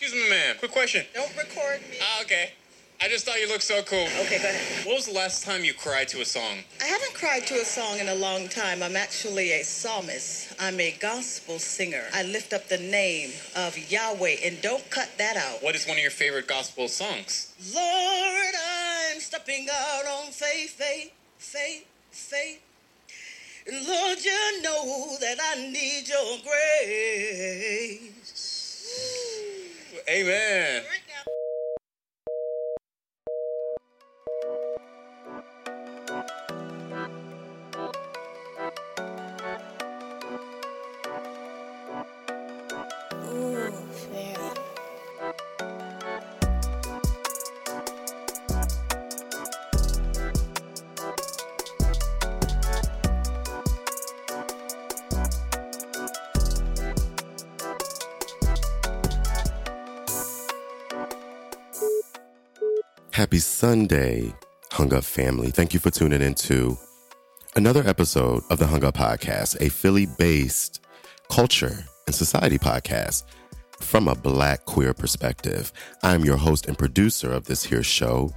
Excuse me, ma'am. Quick question. Don't record me. Ah, okay. I just thought you looked so cool. Okay, go ahead. What was the last time you cried to a song? I haven't cried to a song in a long time. I'm actually a psalmist. I'm a gospel singer. I lift up the name of Yahweh, and don't cut that out. What is one of your favorite gospel songs? Lord, I'm stepping out on faith, faith, faith, faith. And Lord, you know that I need your grace. Amen. Sunday, Hung Up family. Thank you for tuning into another episode of the Hung Up Podcast, a Philly based culture and society podcast from a black queer perspective. I'm your host and producer of this here show,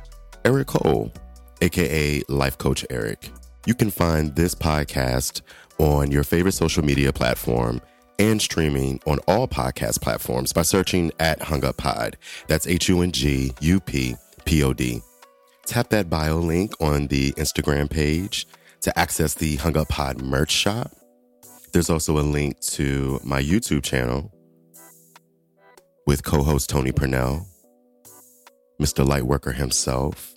Eric Cole, aka Life Coach Eric. You can find this podcast on your favorite social media platform and streaming on all podcast platforms by searching at Hung Up Pod. That's H U N G U P P O D. Tap that bio link on the Instagram page to access the Hung Up Pod merch shop. There's also a link to my YouTube channel with co host Tony Purnell, Mr. Lightworker himself,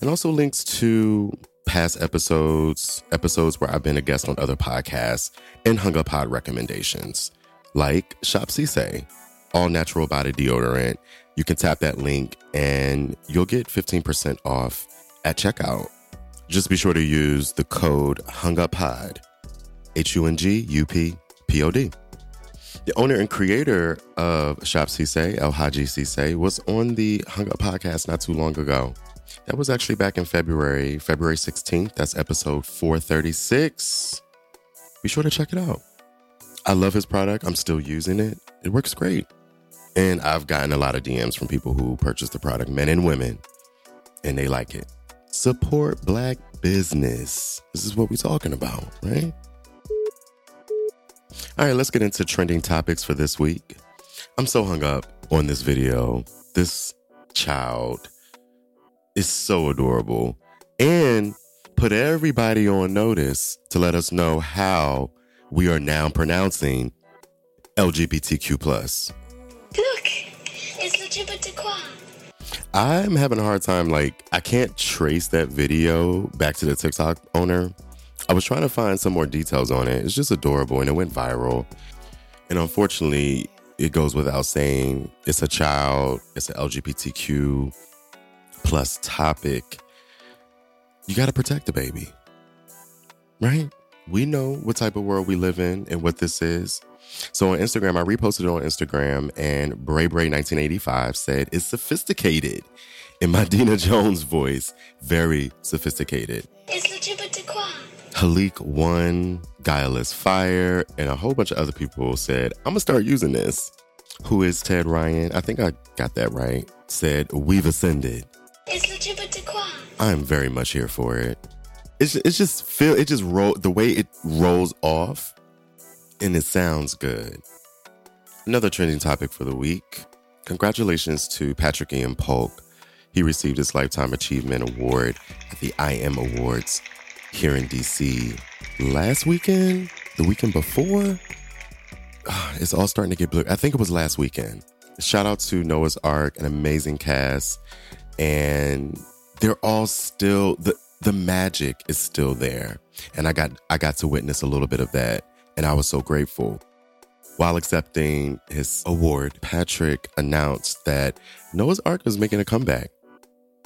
and also links to past episodes, episodes where I've been a guest on other podcasts, and Hung Up Pod recommendations, like Shop Cisse, all natural body deodorant. You can tap that link and you'll get 15% off at checkout. Just be sure to use the code HUNGUPPOD, H U N G U P P O D. The owner and creator of Shop Cisse, El Haji Cisse, was on the Hung Up podcast not too long ago. That was actually back in February, February 16th. That's episode 436. Be sure to check it out. I love his product. I'm still using it. It works great. And I've gotten a lot of DMs from people who purchase the product, men and women, and they like it. Support black business. This is what we're talking about, right? All right, let's get into trending topics for this week. I'm so hung up on this video. This child is so adorable and put everybody on notice to let us know how we are now pronouncing LGBTQ plus. I'm having a hard time. Like, I can't trace that video back to the TikTok owner. I was trying to find some more details on it. It's just adorable and it went viral. And unfortunately, it goes without saying it's a child, it's an LGBTQ plus topic. You got to protect the baby, right? We know what type of world we live in and what this is. So on Instagram, I reposted it on Instagram, and Bray Bray 1985 said it's sophisticated in my Dina Jones voice, very sophisticated. It's le de quoi? Halik One, Guileless Fire, and a whole bunch of other people said, I'm gonna start using this. Who is Ted Ryan? I think I got that right. Said, We've ascended. It's le de quoi? I'm very much here for it. It's it's just feel it just roll the way it rolls off and it sounds good. Another trending topic for the week. Congratulations to Patrick Ian Polk. He received his Lifetime Achievement Award at the I Am Awards here in DC last weekend, the weekend before. Ah, It's all starting to get blue. I think it was last weekend. Shout out to Noah's Arc, an amazing cast, and they're all still the the magic is still there. And I got I got to witness a little bit of that, and I was so grateful. While accepting his award, Patrick announced that Noah's Arc is making a comeback.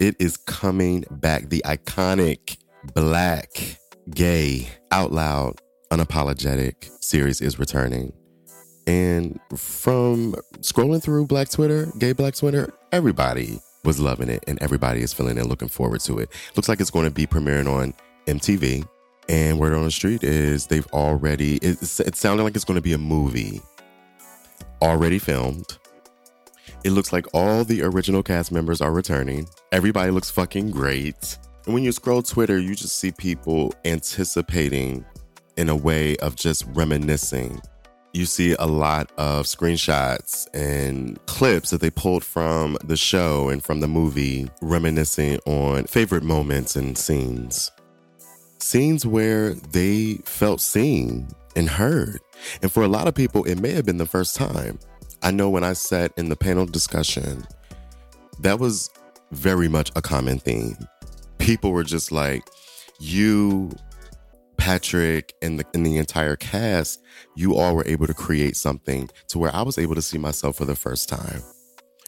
It is coming back. The iconic black, gay, out loud, unapologetic series is returning. And from scrolling through Black Twitter, gay Black Twitter, everybody was loving it and everybody is feeling it looking forward to it. Looks like it's going to be premiering on MTV. And word on the street is they've already, it's, it sounded like it's going to be a movie already filmed, It looks like all the original cast members are returning. Everybody looks fucking great. And when you scroll Twitter, you just see people anticipating in a way of just reminiscing. You see a lot of screenshots and clips that they pulled from the show and from the movie, reminiscing on favorite moments and scenes. Scenes where they felt seen and heard. And for a lot of people, it may have been the first time. I know when I sat in the panel discussion, that was very much a common theme. People were just like, you, Patrick, and the, and the entire cast, you all were able to create something to where I was able to see myself for the first time.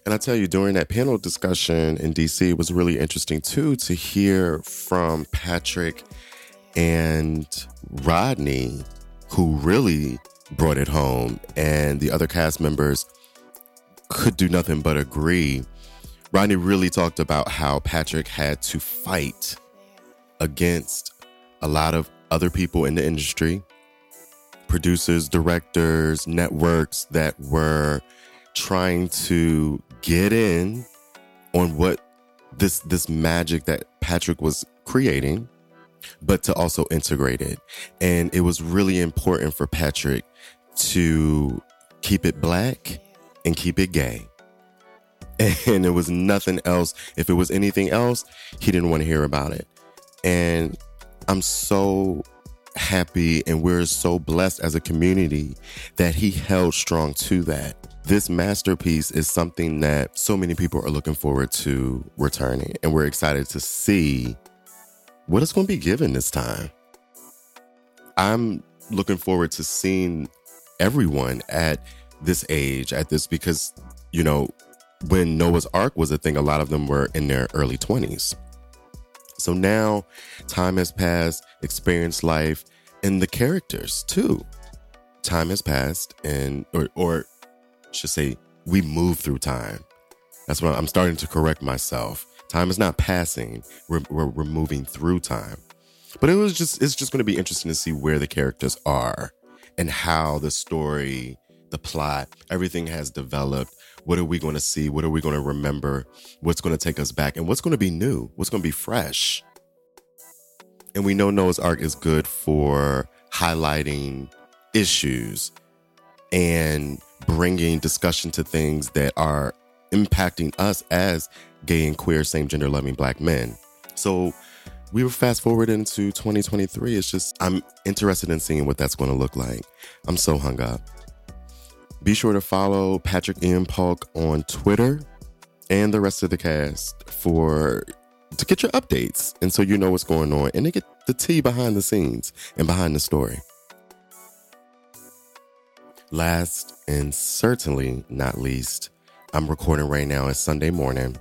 And I tell you, during that panel discussion in DC, it was really interesting too to hear from Patrick and Rodney, who really brought it home, and the other cast members could do nothing but agree. Rodney really talked about how Patrick had to fight against a lot of other people in the industry, producers, directors, networks that were trying to get in on what this this magic that Patrick was creating but to also integrate it. And it was really important for Patrick to keep it black and keep it gay. And it was nothing else. If it was anything else, he didn't want to hear about it. And I'm so happy and we're so blessed as a community that he held strong to that. This masterpiece is something that so many people are looking forward to returning. And we're excited to see what it's going to be given this time. I'm looking forward to seeing everyone at this age, at this, because, you know, when Noah's Arc was a thing, a lot of them were in their early 20s. So now time has passed, experienced life, and the characters too. Time has passed, and, or, or should say, we move through time. That's what I'm starting to correct myself. Time is not passing. We're, we're, we're moving through time. But it was just it's just going to be interesting to see where the characters are and how the story, the plot, everything has developed. What are we going to see? What are we going to remember? What's going to take us back? And what's going to be new? What's going to be fresh? And we know Noah's Arc is good for highlighting issues and bringing discussion to things that are impacting us as gay and queer, same gender loving black men. So we were fast forward into 2023. It's just, I'm interested in seeing what that's going to look like. I'm so hung up. Be sure to follow Patrick Ian Polk on Twitter and the rest of the cast for to get your updates and so you know what's going on and to get the tea behind the scenes and behind the story. Last and certainly not least, I'm recording right now. It's Sunday morning,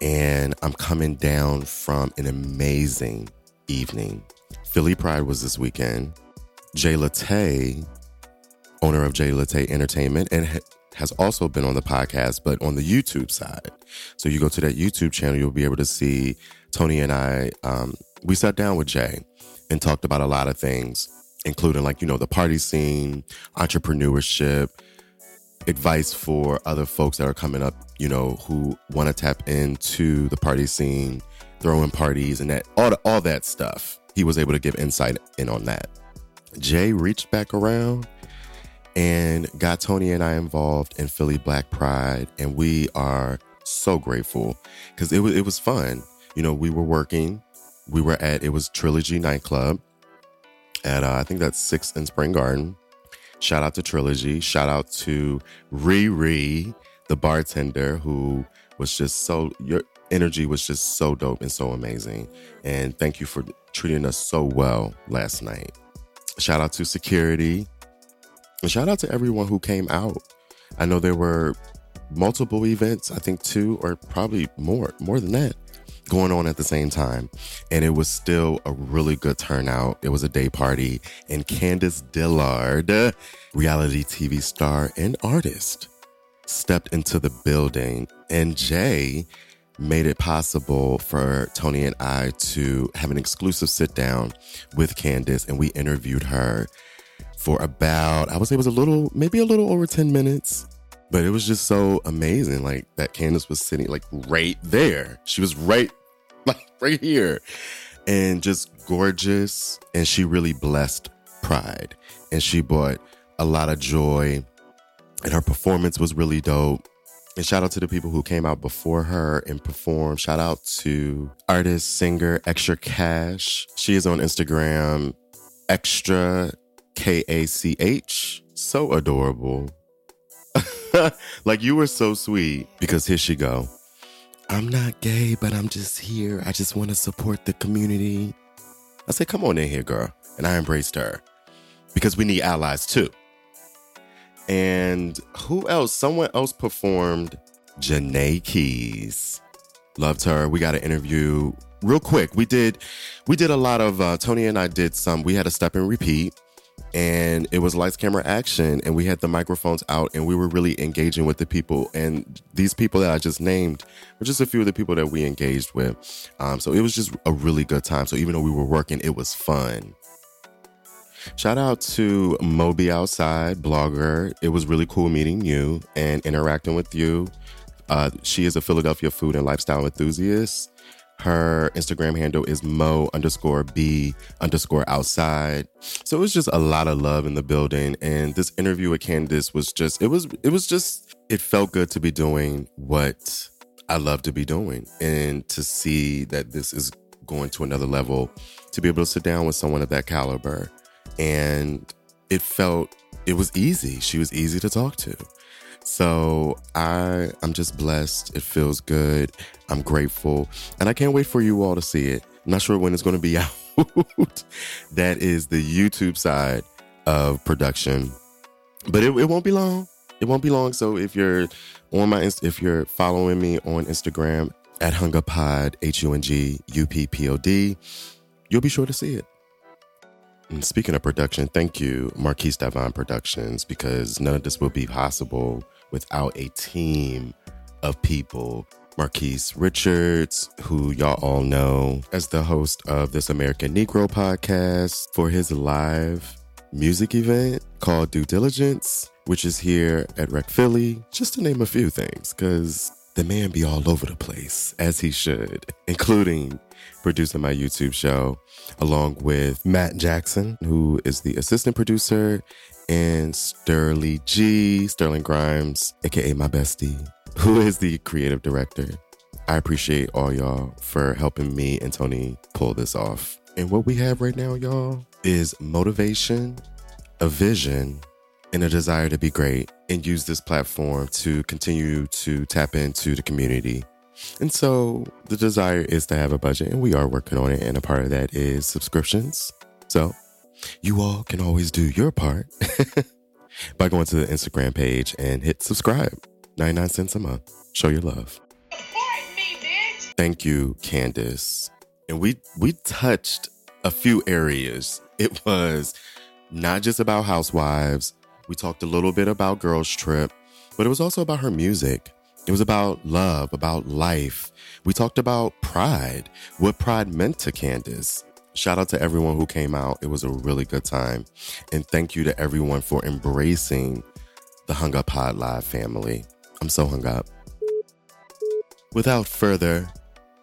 and I'm coming down from an amazing evening. Philly Pride was this weekend. Jay Latte, owner of Jay Latte Entertainment, and ha- has also been on the podcast, but on the YouTube side. So you go to that YouTube channel, you'll be able to see Tony and I. Um, we sat down with Jay and talked about a lot of things, including like you know the party scene, entrepreneurship advice for other folks that are coming up, you know, who want to tap into the party scene, throwing parties and that all the, all that stuff. He was able to give insight in on that. Jay reached back around and got Tony and I involved in Philly Black Pride, and we are so grateful because it was it was fun. You know, we were working. We were at it was Trilogy Nightclub at uh, I think that's Sixth and Spring Garden. Shout out to Trilogy. Shout out to Riri, the bartender, who was just so your energy was just so dope and so amazing. And thank you for treating us so well last night. Shout out to security. And shout out to everyone who came out. I know there were multiple events, I think two or probably more, more than that, going on at the same time. And it was still a really good turnout. It was a day party. And Candice Dillard, reality TV star and artist, stepped into the building. And Jay made it possible for Tony and I to have an exclusive sit down with Candice. And we interviewed her for about, I would say it was a little, maybe a little over 10 minutes. But it was just so amazing, like that Candace was sitting like right there. She was right, like right here, and just gorgeous. And she really blessed Pride, and she brought a lot of joy. And her performance was really dope. And shout out to the people who came out before her and performed. Shout out to artist, singer, Extra Cash. She is on Instagram, Extra K A C H. So adorable. like you were so sweet because here she go. I'm not gay, but I'm just here. I just want to support the community. I said, come on in here, girl. And I embraced her because we need allies too. And who else? Someone else performed Janae Keys. Loved her. We got an interview real quick. We did we did a lot of uh, Tony and I did some. We had a step and repeat and it was lights camera action and we had the microphones out and we were really engaging with the people. And these people that i just named were just a few of the people that we engaged with. Um, so it was just a really good time. So even though we were working it was fun. Shout out to moby outside blogger. It was really cool meeting you and interacting with you. Uh, she is a philadelphia food and lifestyle enthusiast her Instagram handle is mo underscore b underscore outside. So it was just a lot of love in the building. And this interview with Candace was just, it was, it was just, it felt good to be doing what I love to be doing and to see that this is going to another level, to be able to sit down with someone of that caliber. And it felt, it was easy. She was easy to talk to. So I I'm just blessed. It feels good. I'm grateful. And I can't wait for you all to see it. I'm not sure when it's going to be out. that is the YouTube side of production. But it, it won't be long. It won't be long. So if you're on my if you're following me on Instagram at HungUpPod, H U N G U P P O D, you'll be sure to see it. And speaking of production, thank you, Marquise Davon Productions, because none of this would be possible without a team of people. Marquise Richards, who y'all all know as the host of this American Negro podcast for his live music event called Due Diligence, which is here at Rec Philly, just to name a few things, because the man be all over the place, as he should, including producing my YouTube show, along with Matt Jackson, who is the assistant producer, and Sterling G, Sterling Grimes, aka my bestie, who is the creative director. I appreciate all y'all for helping me and Tony pull this off. And what we have right now, y'all, is motivation, a vision, and a desire to be great and use this platform to continue to tap into the community. And so the desire is to have a budget, and we are working on it. And a part of that is subscriptions. So you all can always do your part by going to the Instagram page and hit subscribe. 99 cents a month. Show your love. Thank you, Candace. And we we touched a few areas. It was not just about housewives. We talked a little bit about Girls Trip, but it was also about her music. It was about love, about life. We talked about pride, what pride meant to Candace. Shout out to everyone who came out. It was a really good time. And thank you to everyone for embracing the Hung Up Pod Live family. I'm so hung up. Without further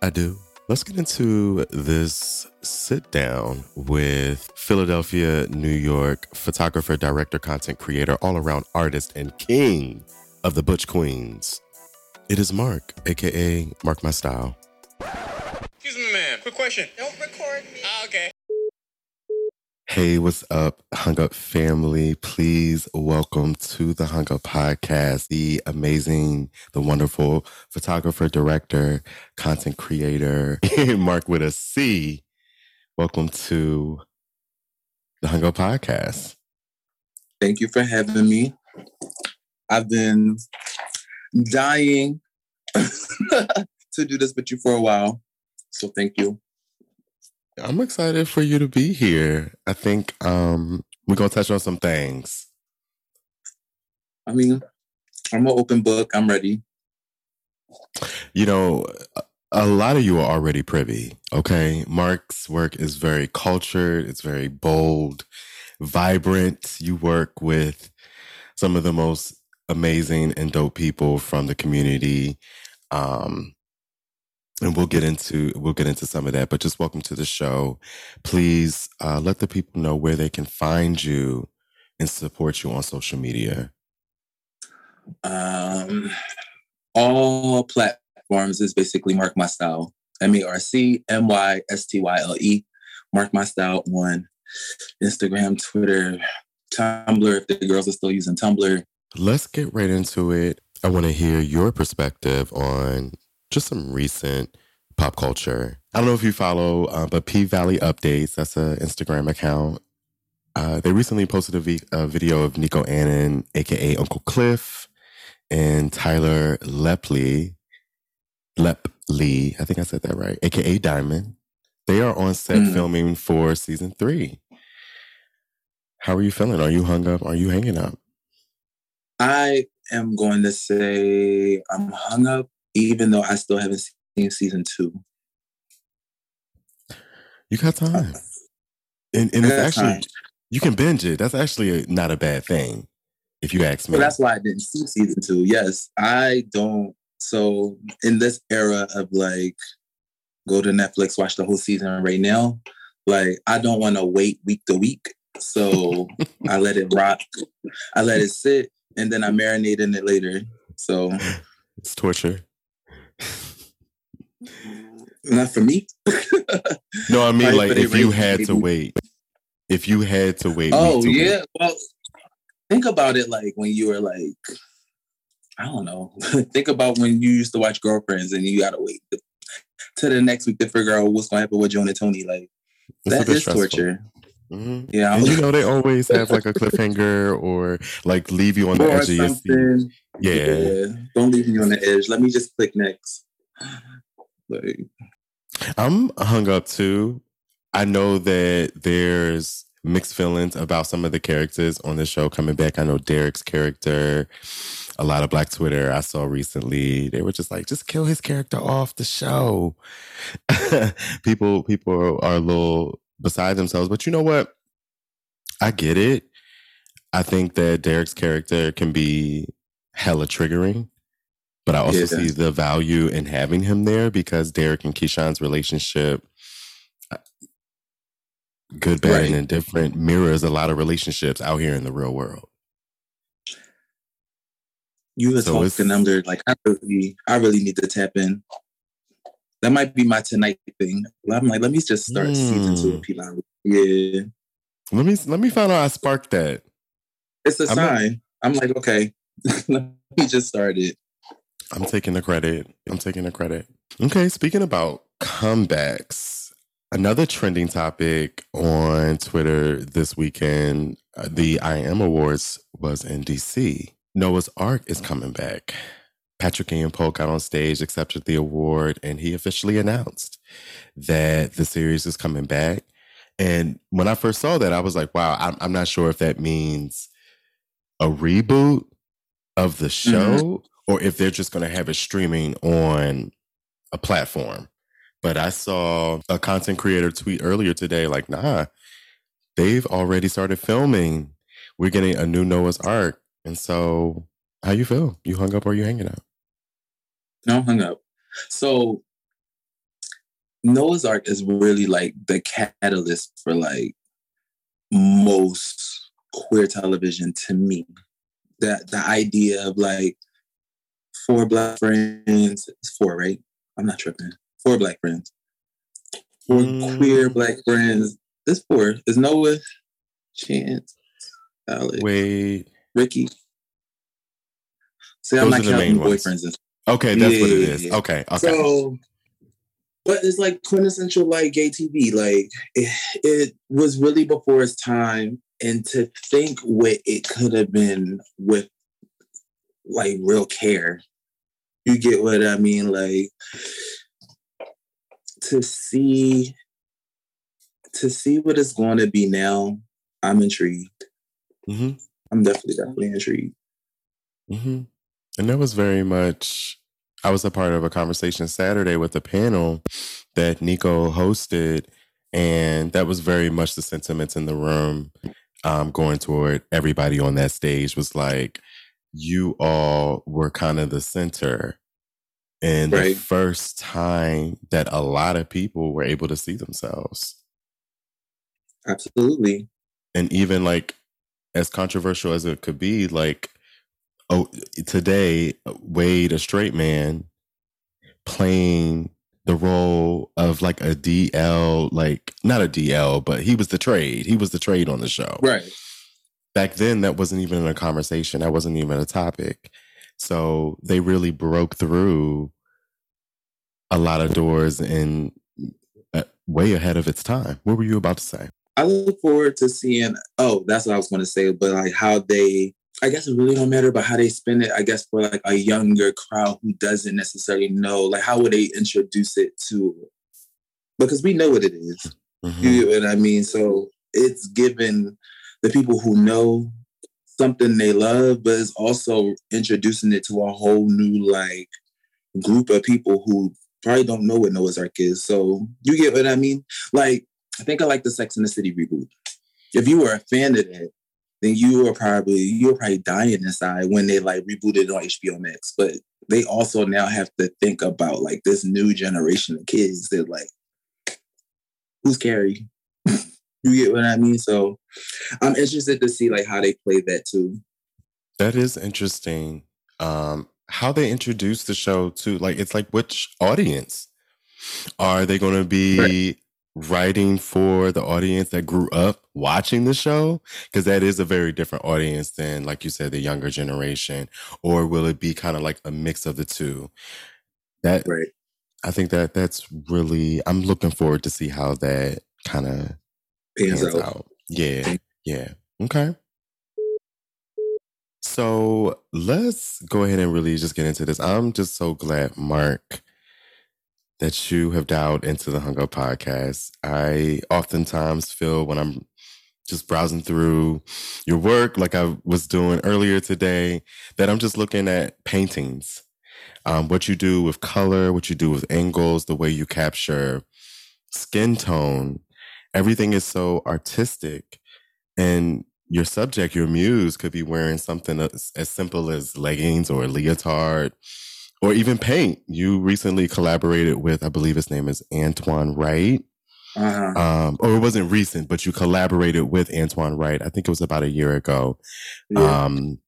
ado, let's get into this sit down with Philadelphia, New York photographer, director, content creator, all around artist, and king of the Butch Queens. It is Marc, aka Marc My Style. Excuse. Quick question. Don't record me. Ah, okay. Hey, what's up, Hung Up family? Please welcome to the Hung Up podcast the amazing, the wonderful photographer, director, content creator, Marc with a C. Welcome to the Hung Up podcast. Thank you for having me. I've been dying to do this with you for a while. So thank you. I'm excited for you to be here. I think um, we're going to touch on some things. I mean, I'm an open book. I'm ready. You know, a- a lot of you are already privy. Okay. Marc's work is very cultured, it's very bold, vibrant. You work with some of the most amazing and dope people from the community. Um, and we'll get into we'll get into some of that. But just welcome to the show. Please uh, let the people know where they can find you and support you on social media. Um, all platforms is basically Marc My Style. M A R C M Y S T Y L E. Marc My Style on Instagram, Twitter, Tumblr. If the girls are still using Tumblr. Let's get right into it. I want to hear your perspective on just some recent pop culture. I don't know if you follow, uh, but P Valley Updates, that's an Instagram account. Uh, they recently posted a, v- a video of Nico Annan, aka Uncle Cliff, and Tyler Lepley, Lepley, I think I said that right, aka Diamond. They are on set Mm. filming for season three. How are you feeling? Are you hung up? Are you hanging up? I am going to say I'm hung up, even though I still haven't seen season two. You got time. Uh, and, and I actually, time. you can binge it. That's actually a, not a bad thing, if you ask me. But that's why I didn't see season two. Yes, I don't. So in this era of like, go to Netflix, watch the whole season right now. Like I don't want to wait week to week. So I let it rock. I let it sit, and then I marinate in it later. So it's torture. Not for me. No, I mean, like, if you had to wait, if you had to wait. Oh to yeah. Well, think about it like when you were like, I don't know. think about when you used to watch Girlfriends and you gotta wait to the next week to figure out what's gonna happen with Joan and Tony. Like It's that is stressful. torture. Mhm. Yeah. And you know, they always have like a cliffhanger or like leave you on the edge of your seat. something. Yeah. Don't leave me on the edge. Let me just click next. Like, I'm hung up too. I know that there's mixed feelings about some of the characters on the show coming back. I know Derek's character, a lot of Black Twitter I saw recently. They were just like, just kill his character off the show. people, people are a little beside themselves. But you know what? I get it. I think that Derek's character can be hella triggering. But I also Yeah. see the value in having him there because Derek and Keyshawn's relationship, uh, good, bad, Right. and indifferent, mirrors a lot of relationships out here in the real world. you were So talking under like I really, I really need to tap in. That might be my tonight thing. I'm like, let me just start season two Mm. of P Valley. Yeah. Let me let me find out I sparked that. It's a I'm sign. I'm like, okay, let me just start it. I'm taking the credit. I'm taking the credit. Okay, speaking about comebacks, another trending topic on Twitter this weekend, uh, the I Am Awards was in DC. Noah's Arc is coming back. Patrick Ian Polk got on stage, accepted the award, and he officially announced that the series is coming back. And when I first saw that, I was like, wow, I'm, I'm not sure if that means a reboot of the show or if they're just going to have it streaming on a platform. But I saw a content creator tweet earlier today, like, nah, they've already started filming. We're getting a new Noah's Arc. And so, how you feel? You hung up or you hanging out? No, hung up. So Noah's Arc is really like the catalyst for like most queer television to me. That the idea of like four black friends, it's four, right? I'm not tripping. Four black friends. Four Mm. queer black friends. This four. Is Noah, Chance, Alex, Wait. Ricky. See, I'm not are the main counting boyfriends and Okay, that's what it Yeah, is. yeah. Okay, okay. So, but it's like quintessential like gay TV. Like it, it was really before its time, and to think what it could have been with like real care. You get what I mean? Like to see to see what it's going to be now. I'm intrigued. hmm I'm definitely definitely intrigued. hmm And that was very much. I was a part of a conversation Saturday with a panel that Nico hosted, and that was very much the sentiments in the room. Um, going toward everybody on that stage was like, you all were kind of the center and the first time that a lot of people were able to see themselves. Absolutely. And even like as controversial as it could be, like oh today, Wade, a straight man, playing the role of like a DL, like not a DL, but he was the trade. He was the trade on the show. Right. Back then that wasn't even in a conversation that wasn't even a topic so they really broke through a lot of doors and uh, way ahead of its time what were you about to say I look forward to seeing. Oh, that's what I was going to say. But like how they, I guess it really don't matter. But how they spend it, I guess for like a younger crowd who doesn't necessarily know, like how would they introduce it to? Because we know what it is. Mhm. You get what I mean? So it's given the people who know something they love, but it's also introducing it to a whole new like group of people who probably don't know what Noah's Arc is. So you get what I mean? Like, I think I like the Sex and the City reboot. If you were a fan of that, then you were probably you were probably dying inside when they like rebooted on HBO Max. But they also now have to think about like this new generation of kids that like who's Carrie? You get what I mean? So I'm interested to see like how they play that too. that is interesting um how they introduce the show to like it's like which audience are they going to be writing for the audience that grew up watching the show because that is a very different audience than like you said the younger generation or will it be kind of like a mix of the two that Right. i think that that's really i'm looking forward to see how that kind of Pans pans out. out. Yeah, yeah. Okay. So let's go ahead and really just get into this. I'm just so glad, Marc, that you have dialed into the Hung Up podcast. I oftentimes feel when I'm just browsing through your work, like I was doing earlier today, that I'm just looking at paintings. Um, what you do with color, what you do with angles, the way you capture skin tone, everything is so artistic. And your subject, your muse, could be wearing something as, as simple as leggings or a leotard or even paint. You recently collaborated with, I believe his name is Antoine Wright. Uh-huh. Um, or it wasn't recent, but you collaborated with Antoine Wright. I think it was about a year ago Yeah. um,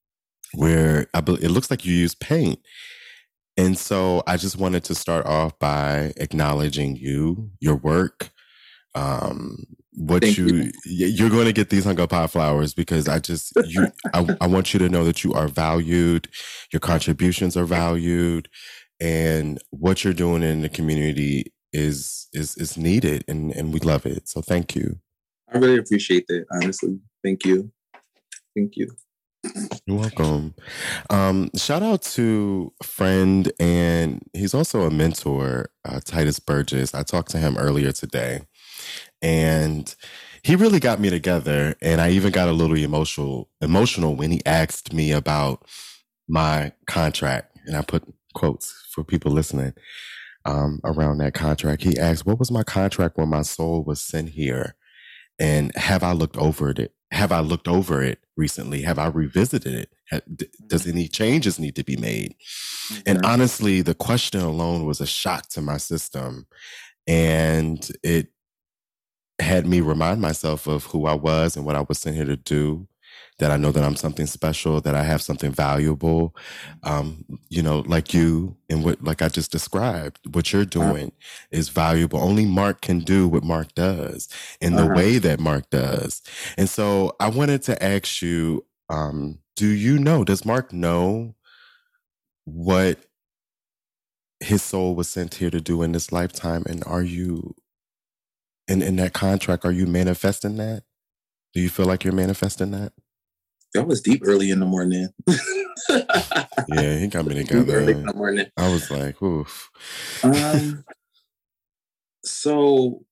where I bel it looks like you use paint. And so I just wanted to start off by acknowledging you, your work, um, what Thank you, you you're going to get these hung up hot flowers because I just you I, I want you to know that you are valued, your contributions are valued, and what you're doing in the community is is is needed and and we love it. So thank you. I really appreciate that, honestly. Thank you. Thank you. You're welcome. Um, shout out to a friend and he's also a mentor, uh, Tituss Burgess. I talked to him earlier today, and he really got me together. And I even got a little emotional, emotional when he asked me about my contract. And I put quotes for people listening um, around that contract. He asked, "What was my contract when my soul was sent here?" And have I looked over it? Have I looked over it recently? Have I revisited it? D- Does any changes need to be made? And Mhm. honestly, the question alone was a shock to my system. And it had me remind myself of who I was and what I was sent here to do. That I know that I'm something special, that I have something valuable. Um, you know, like you and what like I just described, what you're doing is valuable. Only Marc can do what Marc does in the Uh-huh. way that Marc does. And so I wanted to ask you, um, do you know, does Marc know what his soul was sent here to do in this lifetime? And are you in, in that contract, are you manifesting that? Do you feel like you're manifesting that? That was deep early in the morning. Yeah, he got me Deep early in the morning. I was like, oof. Um, so,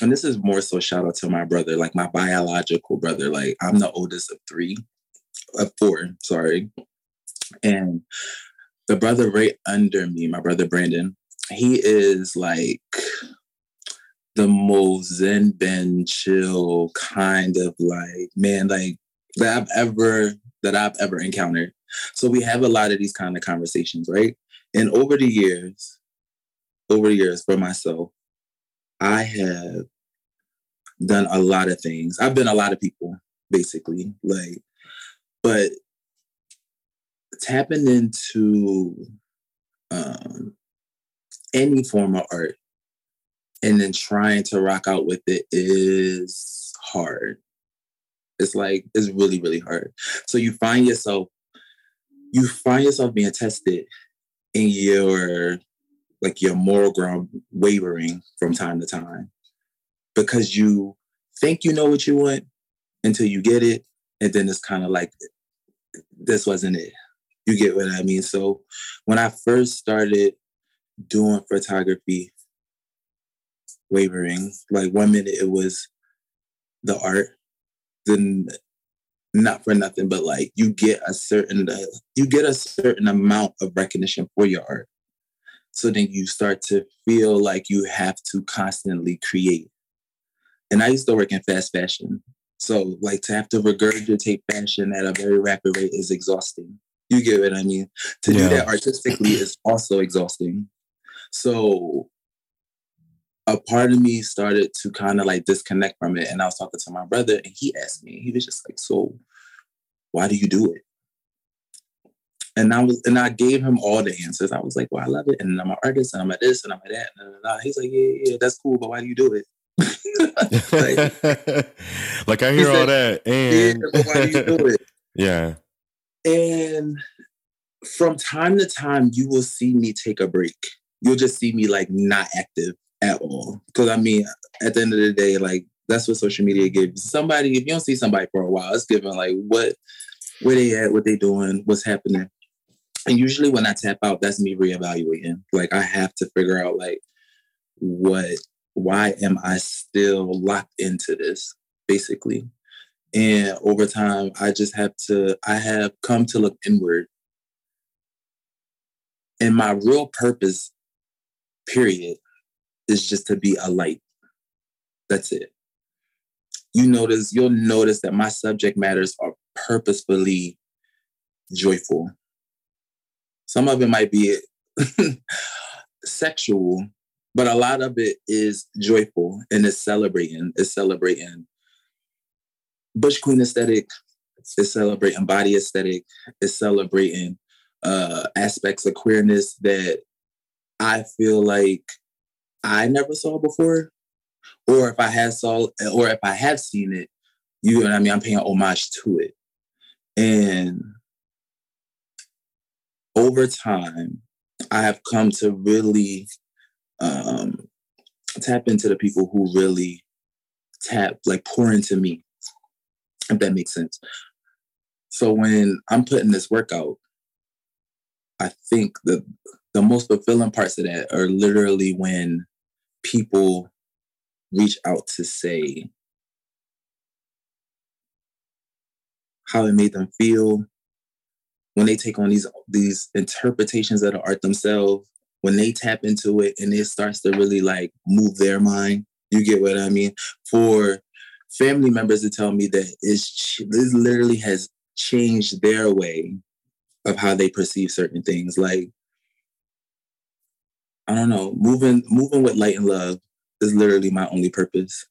and this is more so shout out to my brother, like my biological brother. Like I'm the oldest of three, of four, sorry. And the brother right under me, my brother Brandon, he is like the most zen ben chill kind of like man like that I've ever that I've ever encountered. So we have a lot of these kind of conversations, right? And over the years, over the years for myself, I have done a lot of things. I've been a lot of people, basically. Like, but tapping into um, any form of art and then trying to rock out with it is hard. It's like it's really, really hard. So you find yourself, you find yourself being tested in your like your moral ground wavering from time to time because you think you know what you want until you get it and then it's kind of like this wasn't it you get what i mean so when i first started doing photography wavering like one minute it was the art then not for nothing but like you get a certain uh, you get a certain amount of recognition for your art so then you start to feel like you have to constantly create. And I used to work in fast fashion. So like to have to regurgitate fashion at a very rapid rate is exhausting. You get what I mean? To yeah. do that artistically is also exhausting. So a part of me started to kind of like disconnect from it. And I was talking to my brother and he asked me, he was just like, so why do you do it? And I was, and I gave him all the answers. I was like, "Well, I love it, and I'm an artist, and I'm a this, and I'm a that." And He's like, "Yeah, yeah, that's cool, but why do you do it?" like, like, I hear all that, and yeah, why do you do it? yeah. And from time to time, you will see me take a break. You'll just see me like not active at all. Because I mean, at the end of the day, like that's what social media gives somebody. If you don't see somebody for a while, it's giving like what, where they at, what they doing, what's happening. And usually when I tap out, that's me reevaluating. Like I have to figure out like what why am I still locked into this, basically. And over time, I just have to, I have come to look inward. And my real purpose, period, is just to be a light. That's it. You notice, you'll notice that my subject matters are purposefully joyful. Some of it might be sexual, but a lot of it is joyful and it's celebrating. It's celebrating Butch Queen aesthetic. It's celebrating body aesthetic. It's celebrating uh, aspects of queerness that I feel like I never saw before, or if I had saw, or if I have seen it, you know what I mean. I'm paying homage to it, and over time, I have come to really um, tap into the people who really tap, like pour into me, if that makes sense. So when I'm putting this work out, I think the the most fulfilling parts of that are literally when people reach out to say how it made them feel, when they take on these these interpretations of the art themselves, when they tap into it and it starts to really like move their mind, you get what I mean? For family members to tell me that it's this literally has changed their way of how they perceive certain things. Like I don't know, moving moving with light and love is literally my only purpose.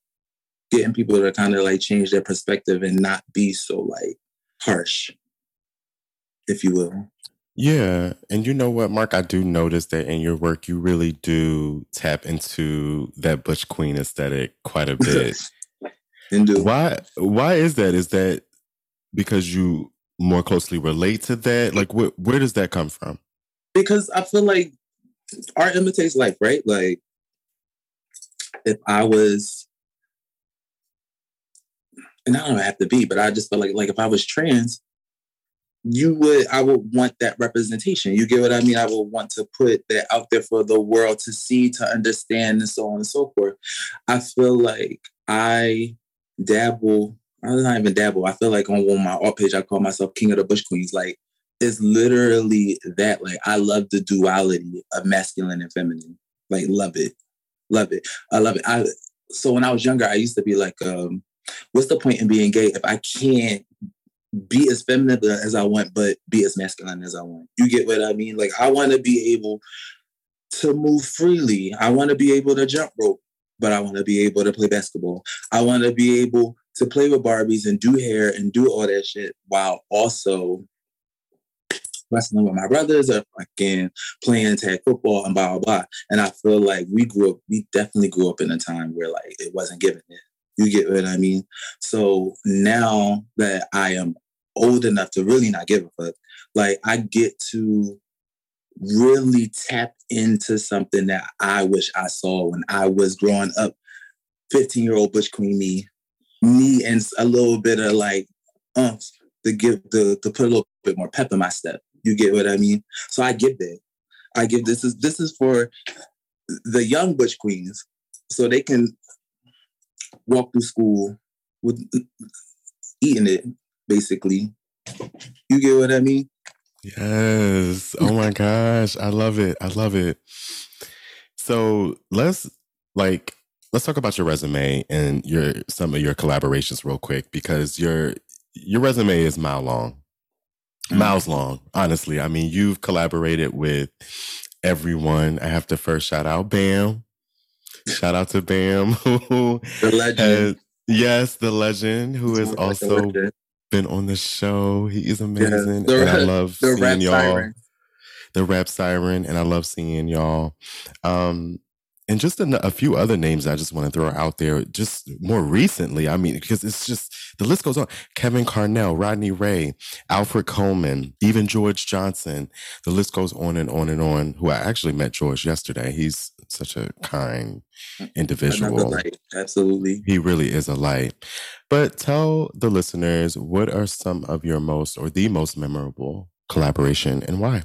Getting people to kind of like change their perspective and not be so like harsh if you will. Yeah. And you know what, Marc? I do notice that in your work, you really do tap into that Butch Queen aesthetic quite a bit. Indeed. Why why is that? Is that because you more closely relate to that? Like wh- where does that come from? Because I feel like art imitates life, right? Like if I was and I don't have to be, but I just feel like like if I was trans, you would i would want that representation. You get what i mean? I would want to put that out there for the world to see to understand and so on and so forth. I feel like i dabble i'm not even dabble. I feel like on, on my art page i call myself king of the butch queens. Like it's literally that like i love the duality of masculine and feminine like love it love it i love it i so when i was younger i used to be like um what's the point in being gay if i can't be as feminine as I want, but be as masculine as I want. You get what I mean? Like I want to be able to move freely. I want to be able to jump rope, but I want to be able to play basketball. I want to be able to play with Barbies and do hair and do all that shit while also wrestling with my brothers or fucking playing tag football and blah blah blah. And I feel like we grew up, we definitely grew up in a time where like it wasn't given. You get what I mean? So now that I am old enough to really not give a fuck, like I get to really tap into something that I wish I saw when I was growing up. 15 year old Butch Queen me, me and a little bit of like umph to give the to put a little bit more pep in my step. You get what I mean? So I give that. I give this is this is for the young Butch Queens, so they can walk through school with eating it, basically. You get what I mean? Yes. Oh my gosh. I love it. I love it. So let's like let's talk about your resume and your some of your collaborations real quick because your your resume is mile long. Miles long, honestly. I mean, you've collaborated with everyone. I have to first shout out Bam. Shout out to Bam, who The legend. has- yes, the legend, who has also been on the show. He is amazing, The and I love the seeing rap y'all. siren. The rap siren, and I love seeing y'all. Um, and just a, a few other names I just want to throw out there. Just more recently, I mean, because it's just the list goes on. Kevin Carnell, Rodney Ray, Alfred Coleman, even George Johnson. The list goes on and on and on. Who I actually met George yesterday. He's such a kind individual. light. Absolutely. He really is a light. But tell the listeners what are some of your most or the most memorable collaboration and why?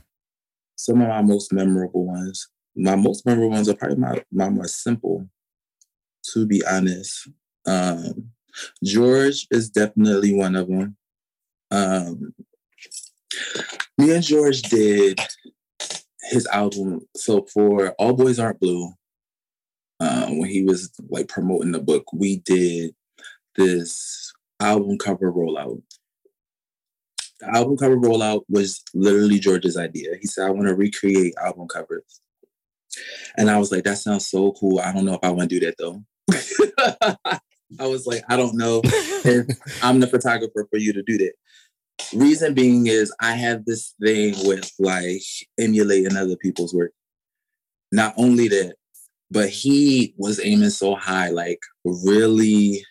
Some of my most memorable ones. My most memorable ones are probably my, my more simple, to be honest. Um, George is definitely one of them. Um, me and George did his album. So for All Boys Aren't Blue, um, when he was like promoting the book, we did this album cover rollout. The album cover rollout was literally George's idea. He said, I want to recreate album covers. And I was like, that sounds so cool. I don't know if I want to do that though. I was like, I don't know if I'm the photographer for you to do that. Reason being is I have this thing with like emulating other people's work. Not only that, but he was aiming so high, like really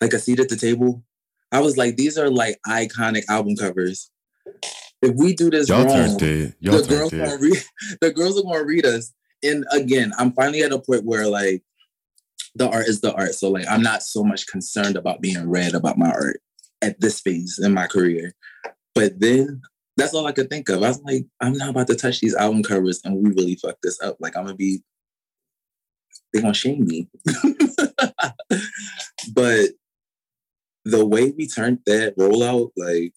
like a seat at the table. I was like, these are like iconic album covers. If we do this Y'all wrong, the girls turned gonna it. read the girls are gonna read us. And again, I'm finally at a point where like the art is the art. So like I'm not so much concerned about being read about my art at this phase in my career. But then that's all I could think of. I was like, I'm not about to touch these album covers and we really fuck this up. Like I'm gonna be they're gonna shame me. but the way we turned that rollout, like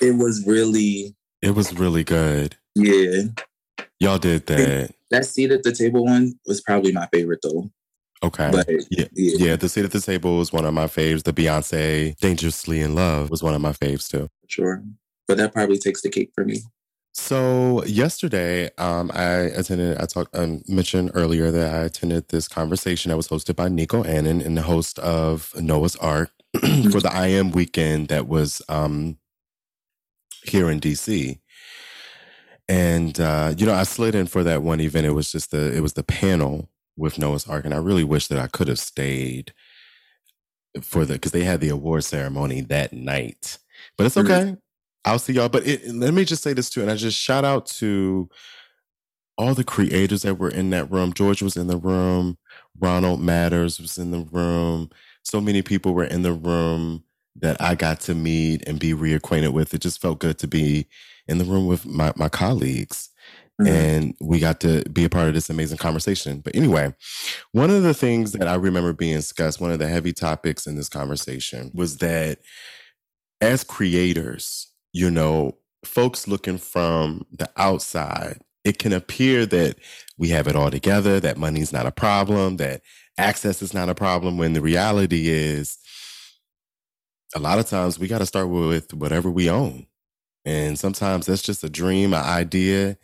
it was really, It was really good. yeah. Y'all did that. That seat at the table one was probably my favorite though. Okay. But yeah. yeah. Yeah, the seat at the table was one of my faves. The Beyonce Dangerously in Love was one of my faves too. sure. But that probably takes the cake for me. So yesterday, um, I attended. I talked, I mentioned earlier that I attended this conversation that was hosted by Nico Annan and the host of Noah's Arc for the I Am weekend that was um, here in DC. And uh, you know, I slid in for that one event. It was just the it was the panel with Noah's Arc, and I really wish that I could have stayed for the because they had the award ceremony that night. But it's Mhm. okay. I'll see y'all. But it, let me just say this too, and I just shout out to all the creators that were in that room. George was in the room. Ronald Matters was in the room. So many people were in the room that I got to meet and be reacquainted with. It just felt good to be in the room with my, my colleagues. Mhm. And we got to be a part of this amazing conversation. But anyway, one of the things that I remember being discussed, one of the heavy topics in this conversation was that as creators, you know, folks looking from the outside, it can appear that we have it all together, that money's not a problem, that access is not a problem, when the reality is a lot of times we got to start with whatever we own. And sometimes that's just a dream, an idea,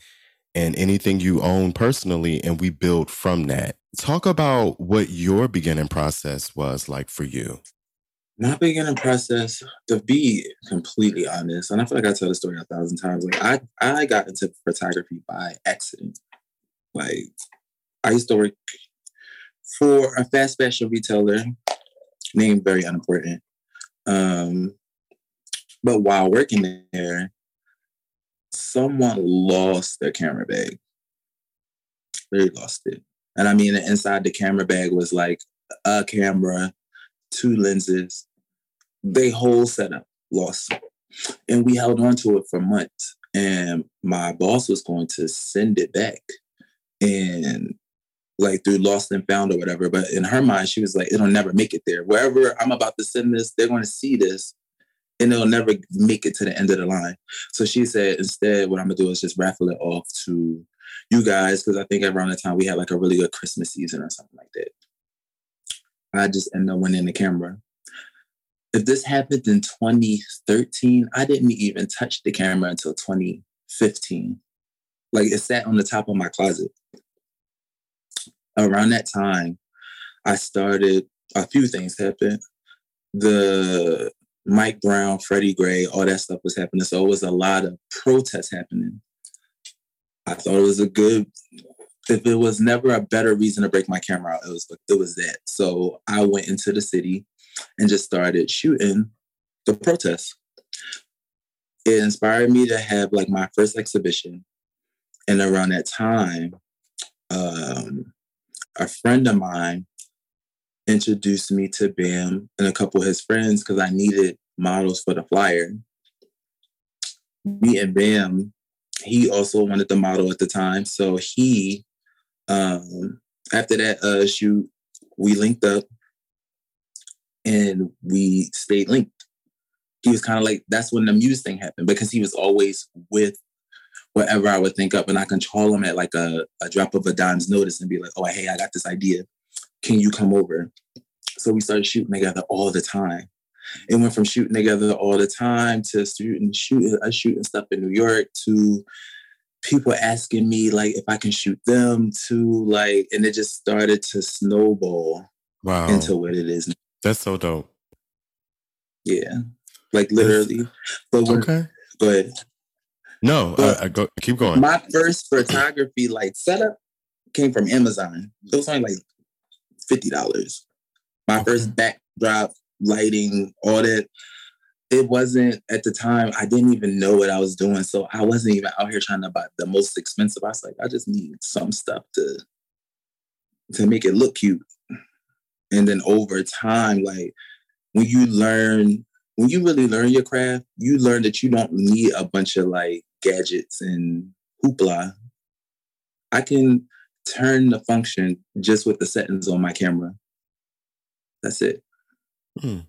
and anything you own personally, and we build from that. Talk about what your beginning process was like for you. My beginning process, to be completely honest, and I feel like I tell the story a thousand times. Like I, I got into photography by accident. Like I used to work for a fast fashion retailer, name very unimportant. Um, but while working there, someone lost their camera bag. They lost it. And I mean, inside the camera bag was like a camera, two lenses, they whole setup lost. And we held on to it for months. And my boss was going to send it back. And like through lost and found or whatever. But in her mind, she was like, it'll never make it there. Wherever I'm about to send this, they're going to see this and it'll never make it to the end of the line. So she said, instead, what I'm gonna do is just raffle it off to you guys, because I think around the time we had like a really good Christmas season or something like that. I just ended up winning the camera. If this happened in 2013, I didn't even touch the camera until 2015. Like it sat on the top of my closet. Around that time, I started a few things happened. The Mike Brown, Freddie Gray, all that stuff was happening. So it was a lot of protests happening. I thought it was a good. If it was never a better reason to break my camera out, it was it was that. So I went into the city and just started shooting the protests. It inspired me to have like my first exhibition, and around that time, um, a friend of mine introduced me to Bam and a couple of his friends because I needed models for the flyer. Me and Bam, he also wanted the model at the time. So he, um, after that uh, shoot, we linked up and we stayed linked. He was kind of like, that's when the muse thing happened because he was always with whatever I would think up and I control them at like a, a drop of a dime's notice and be like, oh, hey, I got this idea can you come over? So we started shooting together all the time. It went from shooting together all the time to shooting, shooting, uh, shooting stuff in New York to people asking me like if I can shoot them to like, and it just started to snowball Wow. into what it is. now. That's so dope. Yeah, like literally. But when, Okay. go ahead. No, I, I uh, uh, go, keep going. My first photography like setup came from Amazon. It was only like fifty dollars. My Okay. first backdrop, lighting, all that. It wasn't at the time. I didn't even know what I was doing, so I wasn't even out here trying to buy the most expensive. I was like, I just need some stuff to to make it look cute. And then over time, like when you learn, when you really learn your craft, you learn that you don't need a bunch of like gadgets and hoopla. I can turn the function just with the settings on my camera. That's it. Hmm.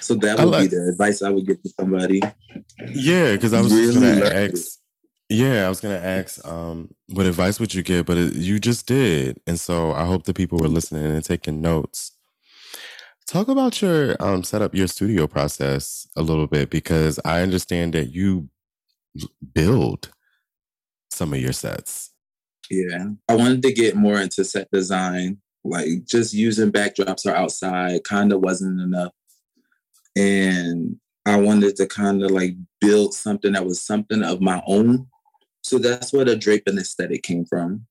So that would like- be the advice I would give to somebody. Yeah, because I was Really gonna ask. Yeah, I was gonna ask, um, what advice would you give? But it, you just did, and so I hope the people were listening and taking notes. Talk about your um, setup, your studio process a little bit, because I understand that you build some of your sets. Yeah. I wanted to get more into set design. Like just using backdrops or outside kind of wasn't enough. And I wanted to kind of like build something that was something of my own. So that's where the draping aesthetic came from.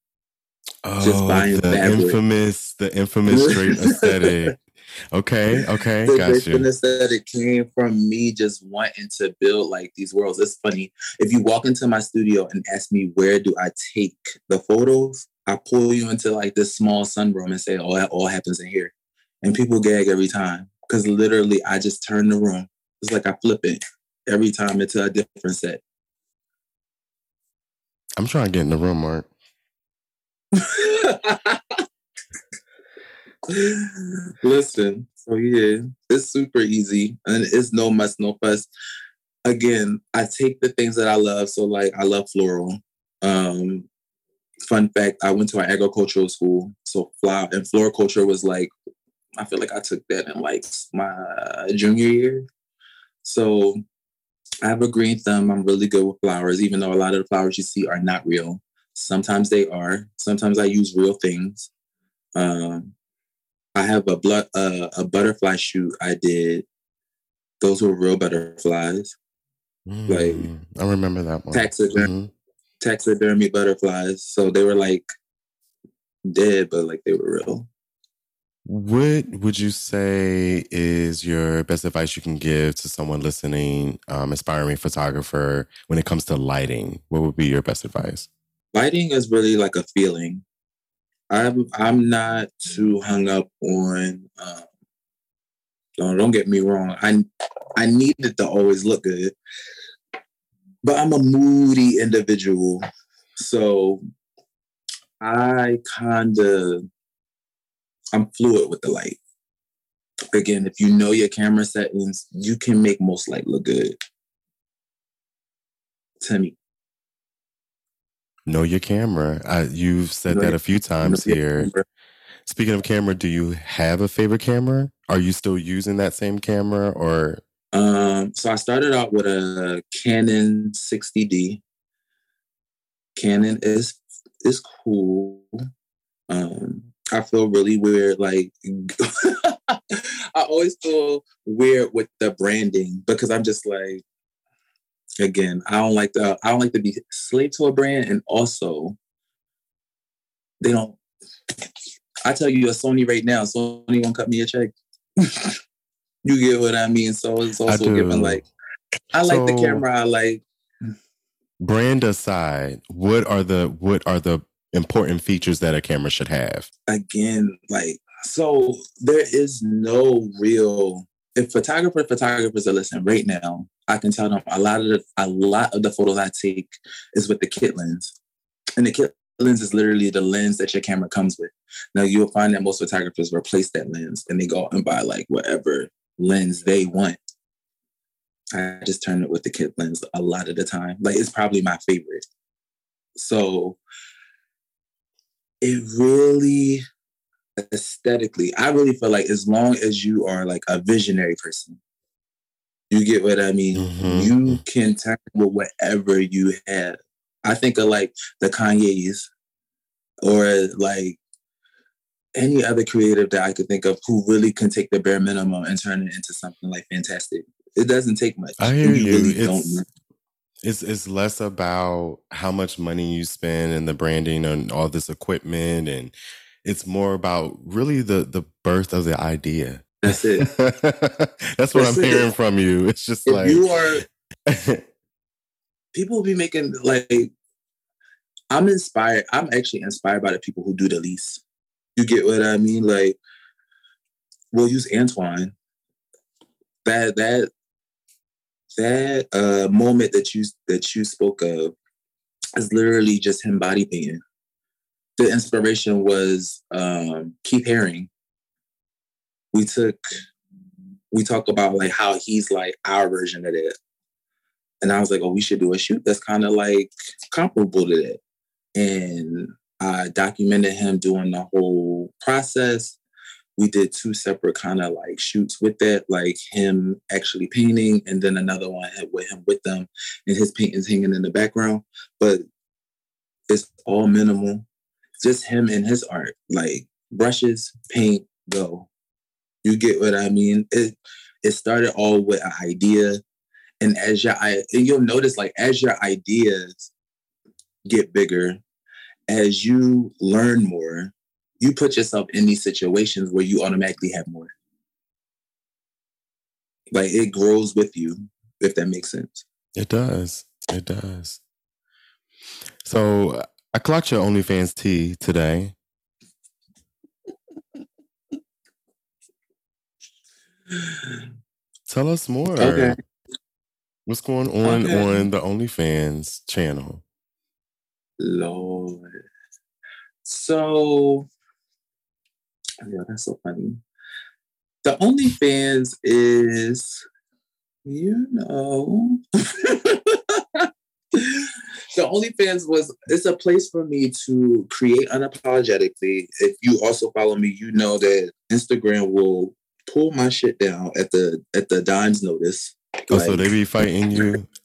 Oh, just buying the fabric. infamous, the infamous drape aesthetic. Okay, okay, the draping you. aesthetic came from me just wanting to build like these worlds. It's funny. If you walk into my studio and ask me where do I take the photos, I pull you into like this small sunroom and say, oh, that all happens in here. And people gag every time. Because literally I just turn the room. It's like I flip it every time into a different set. I'm trying to get in the room, Marc. Listen, so yeah, it's super easy and it's no mess, no fuss. Again, I take the things that I love. So like I love floral. Um, fun fact, I went to an agricultural school. So flower and floriculture was like I feel like I took that in like my junior year. So I have a green thumb. I'm really good with flowers, even though a lot of the flowers you see are not real. Sometimes they are. Sometimes I use real things. Um, I have a blood uh, a butterfly shoot I did. Those were real butterflies. Like Mm, I remember that one. taxidermy, Mhm. taxidermy butterflies. So they were like dead, but like they were real. What would you say is your best advice you can give to someone listening, um, aspiring photographer, when it comes to lighting? What would be your best advice? lighting is really like a feeling. I'm I'm not too hung up on. Um, don't don't get me wrong. I I need it to always look good, but I'm a moody individual, so I kind of I'm fluid with the light. Again, if you know your camera settings, you can make most light look good. To me. Know your camera. I, you've said Know that a few times here. camera. Speaking of camera, do you have a favorite camera? Are you still using that same camera or? Um, so I started out with a Canon 60D. Canon is is cool. Um, I feel really weird. Like I always feel weird with the branding because I'm just like, again, I don't like to I don't like to be slave to a brand, and also they don't. I tell you a Sony right now, Sony won't cut me a check. you get what I mean? So it's also given like I like the camera. I like Brand aside, what are the what are the important features that a camera should have? again, like so there is no real if photographer photographers are listening right now, I can tell them a lot of the a lot of the photos I take is with the kit lens. And the kit lens is literally the lens that your camera comes with. Now you'll find that most photographers replace that lens and they go out and buy like whatever lens they want. I just turn it with the kit lens a lot of the time. Like it's probably my favorite. So it really aesthetically, I really feel like as long as you are like a visionary person, you get what I mean. Mhm. You can turn with whatever you have. I think of like the Kanye's or like any other creative that I could think of who really can take the bare minimum and turn it into something like fantastic. It doesn't take much. I hear and you. really It's- don't It's it's less about how much money you spend and the branding and all this equipment, and it's more about really the the birth of the idea. That's it. That's what That's I'm it. hearing from you. It's just If like you are people will be making like I'm inspired. I'm actually inspired by the people who do the least. You get what I mean? Like we'll use Antoine. That that that uh moment that you that you spoke of is literally just him body painting. The inspiration was um Keith Haring. We took we talk about like how he's like our version of that. And I was like, oh, we should do a shoot that's kind of like comparable to that. And I documented him doing the whole process. We did two separate kind of like shoots with that, like him actually painting, and then another one with him with them, and his paintings hanging in the background. But it's all minimal, just him and his art, like brushes, paint, go. You get what I mean? It it started all with an idea, and as your I and you'll notice like as your ideas get bigger, as you learn more, you put yourself in these situations where you automatically have more. Like it grows with you, if that makes sense. it does. It does. So I clocked your OnlyFans T today. Tell us more. Okay. What's going on Okay. on the OnlyFans channel? Lord. So, yeah, that's so funny. The OnlyFans is, you know, the OnlyFans was it's a place for me to create unapologetically. If you also follow me, you know that Instagram will pull my shit down at the at the dime's notice. Oh, so they be fighting you.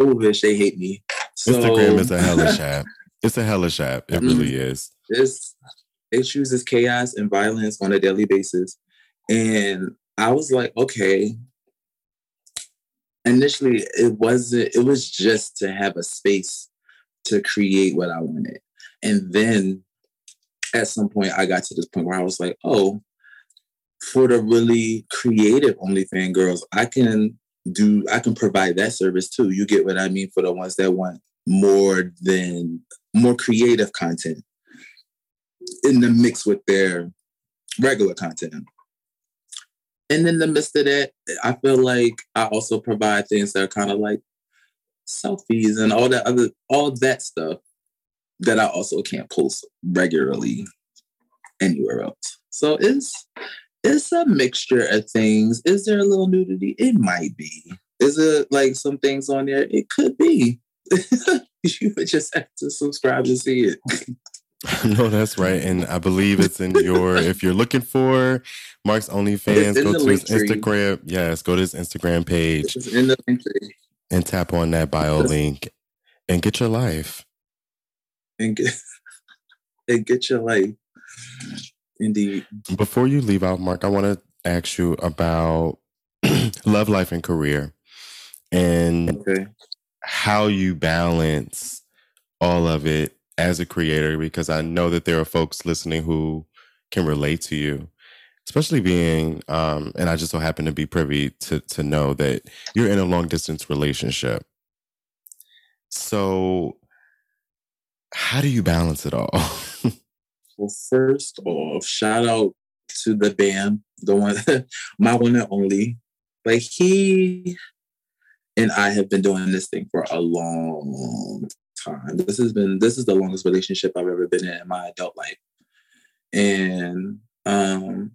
Oh, bitch, they hate me. So, Instagram is a hellish app. It's a hellish app. It really Mm. is. It's it chooses chaos and violence on a daily basis. And I was like, okay. Initially, it wasn't, it was just to have a space to create what I wanted. And then at some point, I got to this point where I was like, oh, for the really creative OnlyFans girls, I can do, I can provide that service too. You get what I mean for the ones that want more than more creative content in the mix with their regular content. And in the midst of that, I feel like I also provide things that are kind of like selfies and all that other all that stuff that I also can't post regularly anywhere else. So it's it's a mixture of things. Is there a little nudity? It might be. Is it like some things on there? It could be. you would just have to subscribe to see it. no, that's right. And I believe it's in your, if you're looking for Marc's OnlyFans, go to his tree. Instagram. Yes, go to his Instagram page in the link tree. and tap on that bio link and get your life. and get and get your life. Indeed. Before you leave out, Marc, I want to ask you about love life and career and Okay. how you balance all of it as a creator because I know that there are folks listening who can relate to you, especially being um and I just so happen to be privy to to know that you're in a long distance relationship. So how do you balance it all? Well, first off, shout out to the band, the one, my one and only. Like he and I have been doing this thing for a long time. This has been this is the longest relationship I've ever been in in my adult life, and um,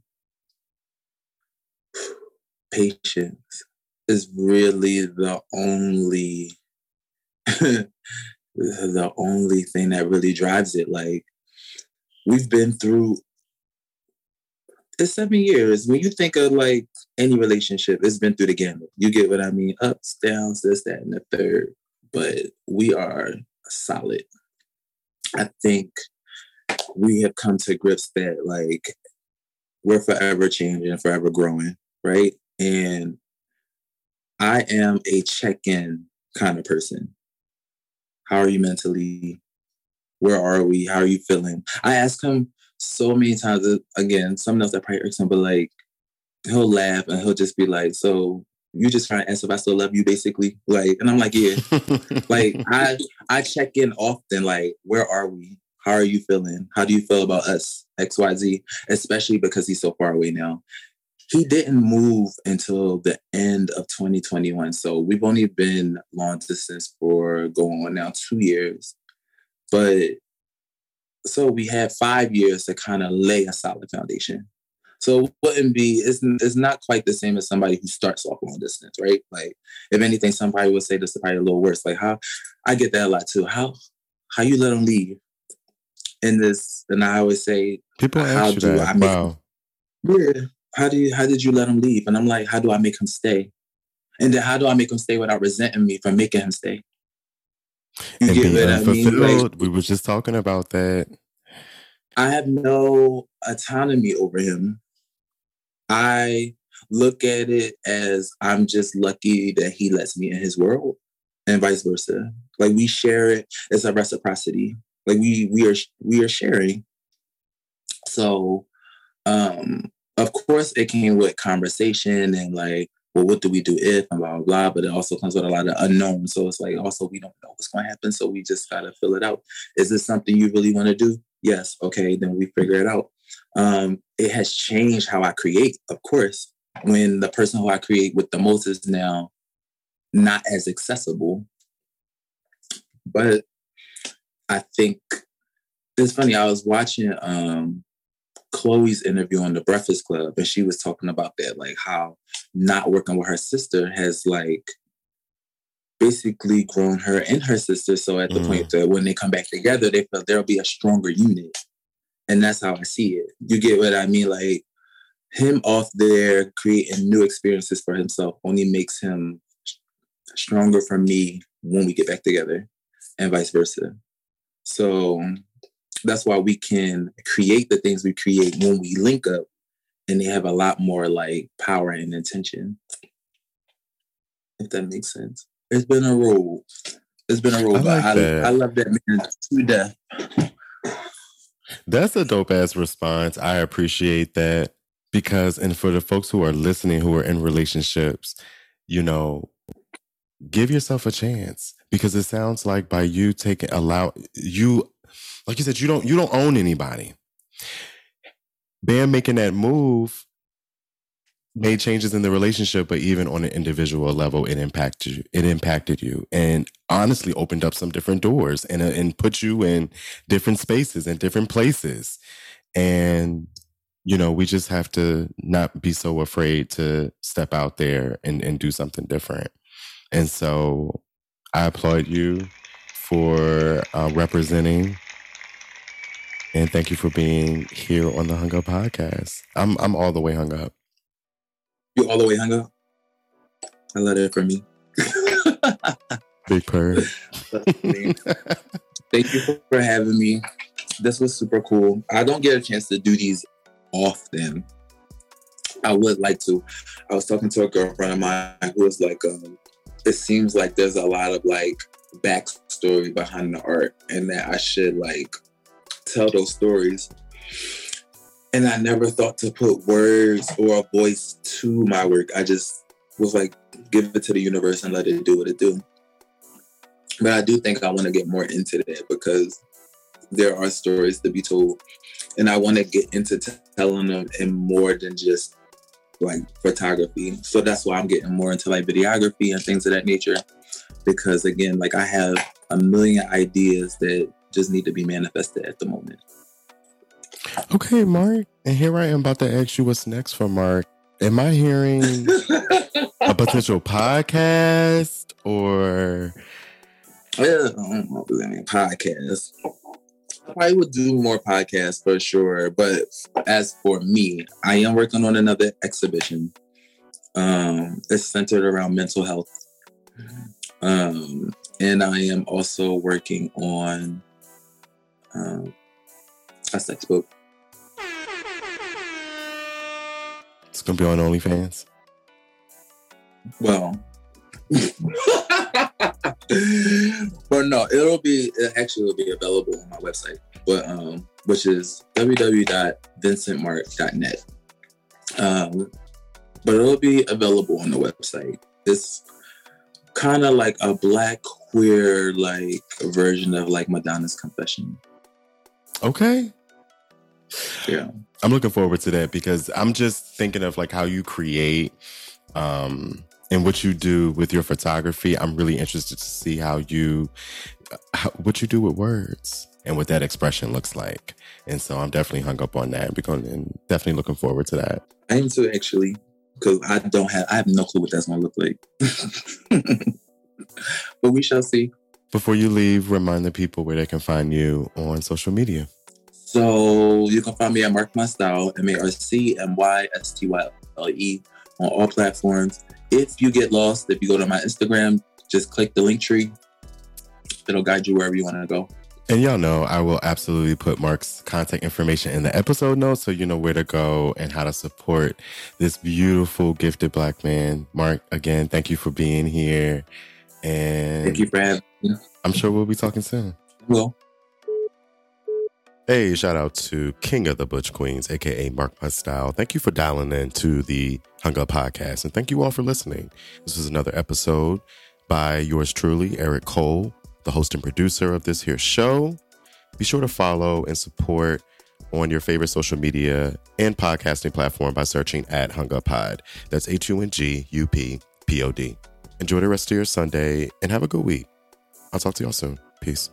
patience is really the only the only thing that really drives it. Like we've been through it's seven years. When you think of like any relationship, it's been through the gamut. You get what I mean? Ups, downs, this, that, and the third. But we are solid. I think we have come to grips that like we're forever changing, forever growing, right? And I am a check-in kind of person. How are you mentally? Where are we? How are you feeling? I ask him so many times. uh, Again, someone else that probably irks him, but like he'll laugh and he'll just be like, "So you just trying to ask if I still love you, basically?" Like, and I'm like, "Yeah." like I I check in often. Like, where are we? How are you feeling? How do you feel about us? X Y Z. Especially because he's so far away now. He didn't move until the end of 2021. So we've only been long distance for going on now two years. But so we had five years to kind of lay a solid foundation. So it wouldn't be it's, it's not quite the same as somebody who starts off long distance, right? Like if anything, somebody would say this is probably a little worse. Like how I get that a lot too. How how you let them leave? In this, and I always say, People How ask you do that. I make- wow. yeah, how do you how did you let him leave? And I'm like, how do I make him stay? And then how do I make him stay without resenting me for making him stay? You And get being what I mean? Like, we were just talking about that. I have no autonomy over him. I look at it as I'm just lucky that he lets me in his world and vice versa. Like we share it as a reciprocity. Like we we are we are sharing. So um of course it came with conversation and like, well, what do we do if and blah blah blah. But it also comes with a lot of unknown. So it's like also we don't know what's gonna happen. So we just gotta fill it out. Is this something you really want to do? Yes. Okay, then we figure it out. Um, it has changed how I create, of course, when the person who I create with the most is now not as accessible. But I think it's funny. I was watching um, Chloe's interview on the Breakfast Club, and she was talking about that, like how not working with her sister has like basically grown her and her sister. So at the Mm. point that when they come back together, they feel there'll be a stronger unit. And that's how I see it. You get what I mean? Like him off there creating new experiences for himself only makes him stronger for me when we get back together and vice versa. So that's why we can create the things we create when we link up and they have a lot more like power and intention. If that makes sense. It's been a road. It's been a road, I but like I. I love that man to death. That's a dope ass response. I appreciate that because, and for the folks who are listening who are in relationships, you know, give yourself a chance because it sounds like by you taking allow you, like you said, you don't you don't own anybody. Bam making that move made changes in the relationship, but even on an individual level, it impacted you. It impacted you, and honestly opened up some different doors and uh, and put you in different spaces and different places. And you know, we just have to not be so afraid to step out there and and do something different. And so, I applaud you for uh, representing. And thank you for being here on the Hung Up Podcast. I'm I'm all the way hung up. You all the way hung up. I love it for me. Big purr. Thank you for- for having me. This was super cool. I don't get a chance to do these often. I would like to. I was talking to a girlfriend of mine who was like, um, it seems like there's a lot of like backstory behind the art and that I should like tell those stories. And I never thought to put words or a voice to my work. I just was like, give it to the universe and let it do what it do. But I do think I want to get more into that because there are stories to be told. And I want to get into telling them in more than just like photography. So that's why I'm getting more into like videography and things of that nature. Because again, like I have a million ideas that just need to be manifested at the moment. Okay, Marc. And here I am about to ask you what's next for Marc. Am I hearing a potential podcast or Yeah, I don't know if there's any podcasts. I would do more podcasts for sure. But as for me, I am working on another exhibition. Um, it's centered around mental health. Um, and I am also working on um, a sex book. it's gonna be on OnlyFans? Well, but no, it'll be it actually will be available on my website, but um, which is www.vincentmarc.net. Um, but it'll be available on the website. It's kind of like a black queer like version of like Madonna's Confession. Okay. Yeah. I'm looking forward to that because I'm just thinking of like how you create um and what you do with your photography. I'm really interested to see how you how, what you do with words and what that expression looks like. And so I'm definitely hung up on that. Going and definitely looking forward to that. I am too actually, because I don't have I have no clue what that's gonna look like. but we shall see. Before you leave, remind the people where they can find you on social media. So you can find me at Marc My Style, M A R C M Y S T Y L E, on all platforms. If you get lost, if you go to my Instagram, just click the link tree. It'll guide you wherever you want to go. And y'all know I will absolutely put Marc's contact information in the episode notes so you know where to go and how to support this beautiful, gifted black man. Marc, again, thank you for being here. And Thank you for having me. I'm sure we'll be talking soon. Well, Hey, shout out to King of the Butch Queens, aka Marc My Style. Thank you for dialing in to the Hung Up Podcast, and thank you all for listening. This is another episode by yours truly, Eric Cole, the host and producer of this here show. Be sure to follow and support on your favorite social media and podcasting platform by searching at Hung Up Pod. That's H U N G U P P O D. Enjoy the rest of your Sunday and have a good week. I'll talk to y'all soon. Peace.